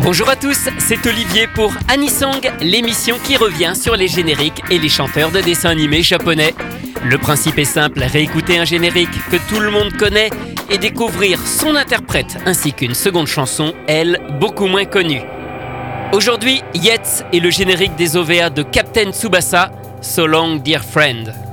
Bonjour à tous, c'est Olivier pour Anisong, l'émission qui revient sur les génériques et les chanteurs de dessins animés japonais. Le principe est simple, réécouter un générique que tout le monde connaît et découvrir son interprète ainsi qu'une seconde chanson, elle, beaucoup moins connue. Aujourd'hui, Yetz est le générique des OVA de Captain Tsubasa, So Long Dear Friend.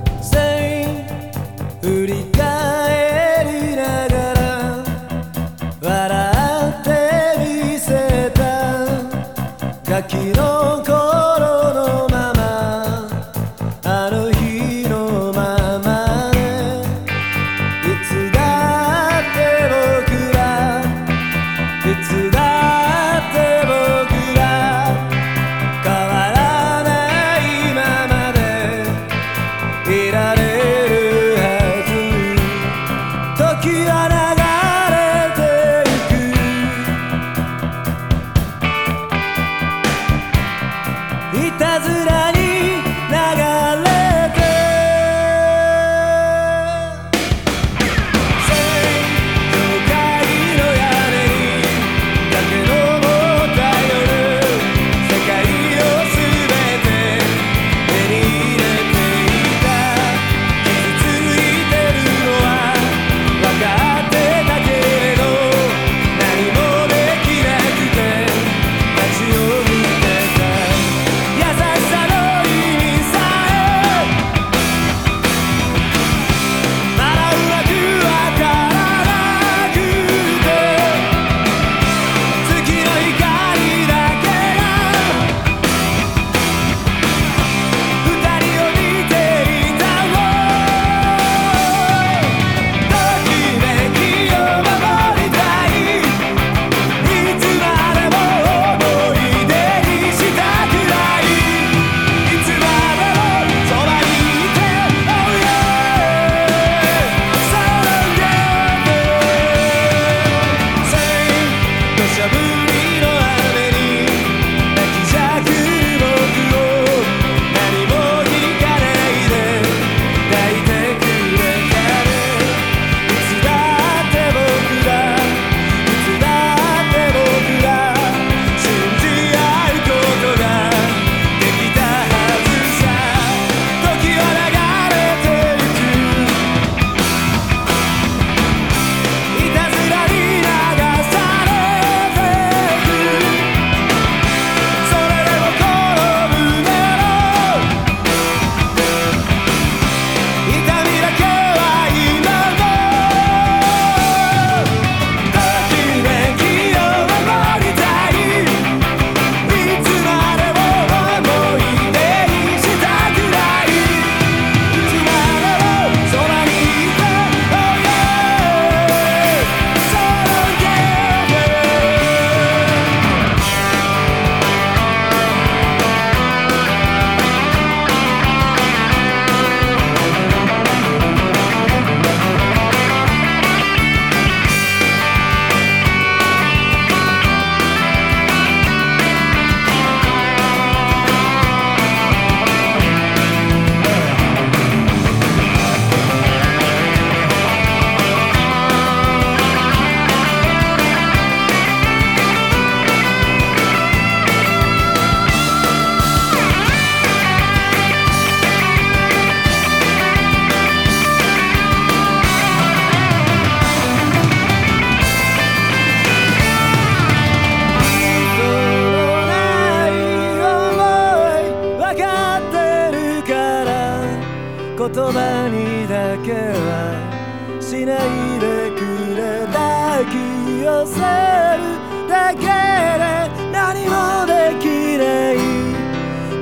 せるだけで何もできない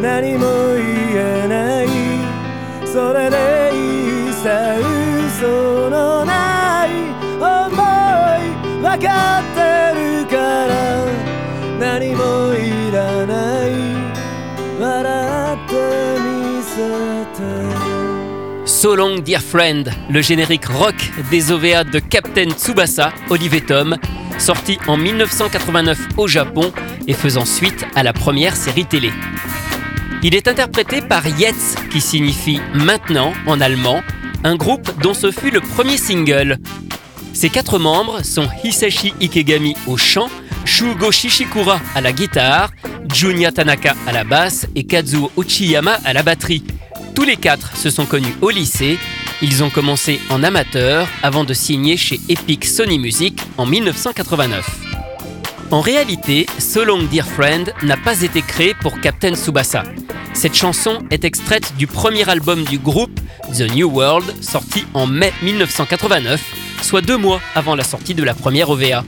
何も言えない。それでいい。さ嘘のない思い。分かって So Long Dear Friend, le générique rock des OVA de Captain Tsubasa, Olivier Tom, sorti en 1989 au Japon et faisant suite à la première série télé. Il est interprété par YETZ, qui signifie maintenant en allemand, un groupe dont ce fut le premier single. Ses quatre membres sont Hisashi Ikegami au chant, Shugo Shishikura à la guitare, Junya Tanaka à la basse et Kazuo Uchiyama à la batterie. Tous les quatre se sont connus au lycée. Ils ont commencé en amateur avant de signer chez Epic Sony Music en 1989. En réalité, So Long Dear Friend n'a pas été créé pour Captain Tsubasa. Cette chanson est extraite du premier album du groupe, The New World, sorti en mai 1989, soit deux mois avant la sortie de la première OVA.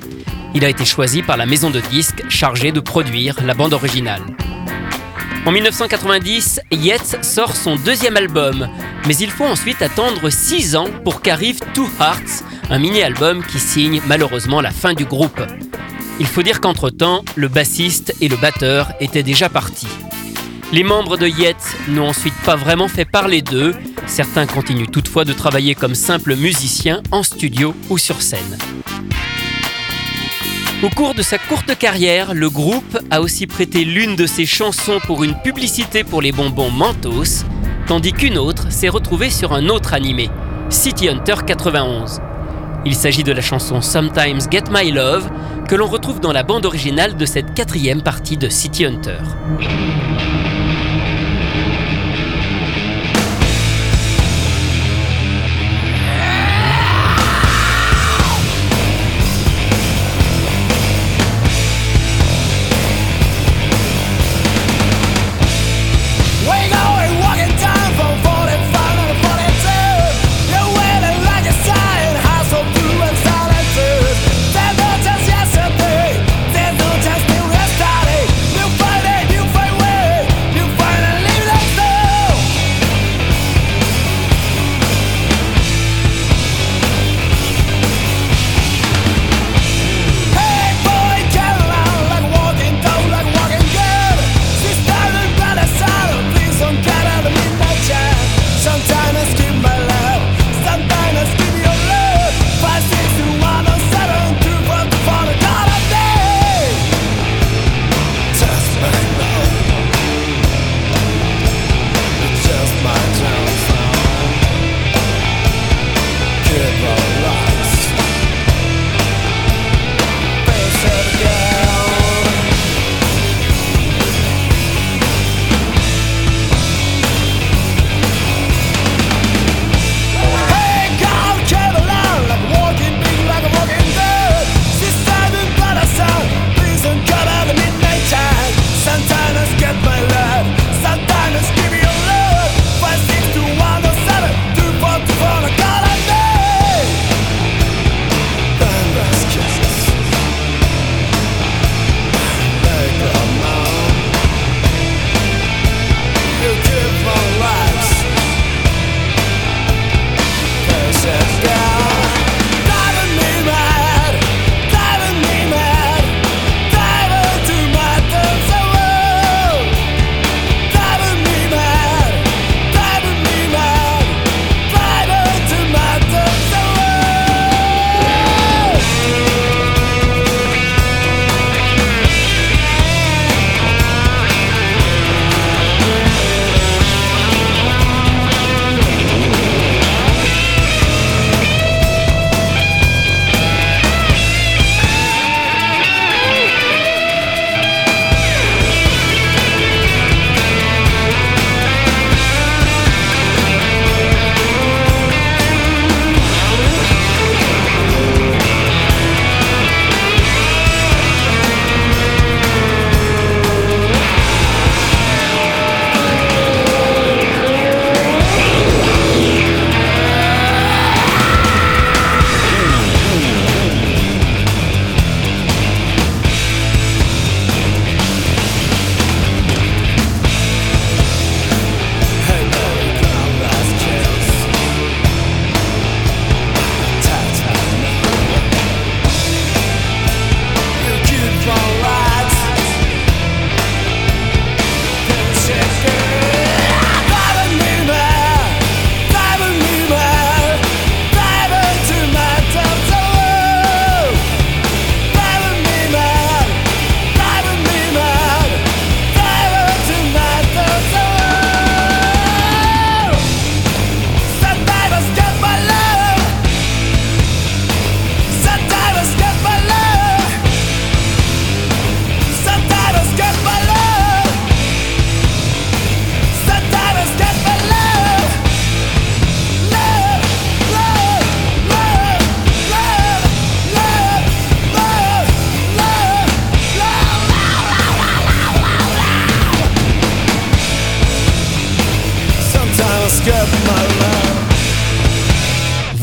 Il a été choisi par la maison de disques chargée de produire la bande originale. En 1990, Yates sort son deuxième album, mais il faut ensuite attendre six ans pour qu'arrive Two Hearts, un mini-album qui signe malheureusement la fin du groupe. Il faut dire qu'entre-temps, le bassiste et le batteur étaient déjà partis. Les membres de Yet n'ont ensuite pas vraiment fait parler d'eux, certains continuent toutefois de travailler comme simples musiciens en studio ou sur scène. Au cours de sa courte carrière, le groupe a aussi prêté l'une de ses chansons pour une publicité pour les bonbons Mentos, tandis qu'une autre s'est retrouvée sur un autre animé, City Hunter 91. Il s'agit de la chanson Sometimes Get My Love, que l'on retrouve dans la bande originale de cette quatrième partie de City Hunter.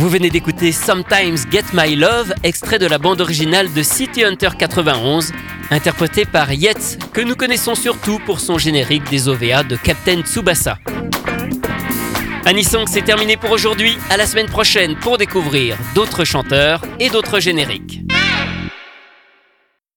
Vous venez d'écouter Sometimes Get My Love, extrait de la bande originale de City Hunter 91, interprété par Yetz, que nous connaissons surtout pour son générique des OVA de Captain Tsubasa. Anisong, c'est terminé pour aujourd'hui. À la semaine prochaine pour découvrir d'autres chanteurs et d'autres génériques.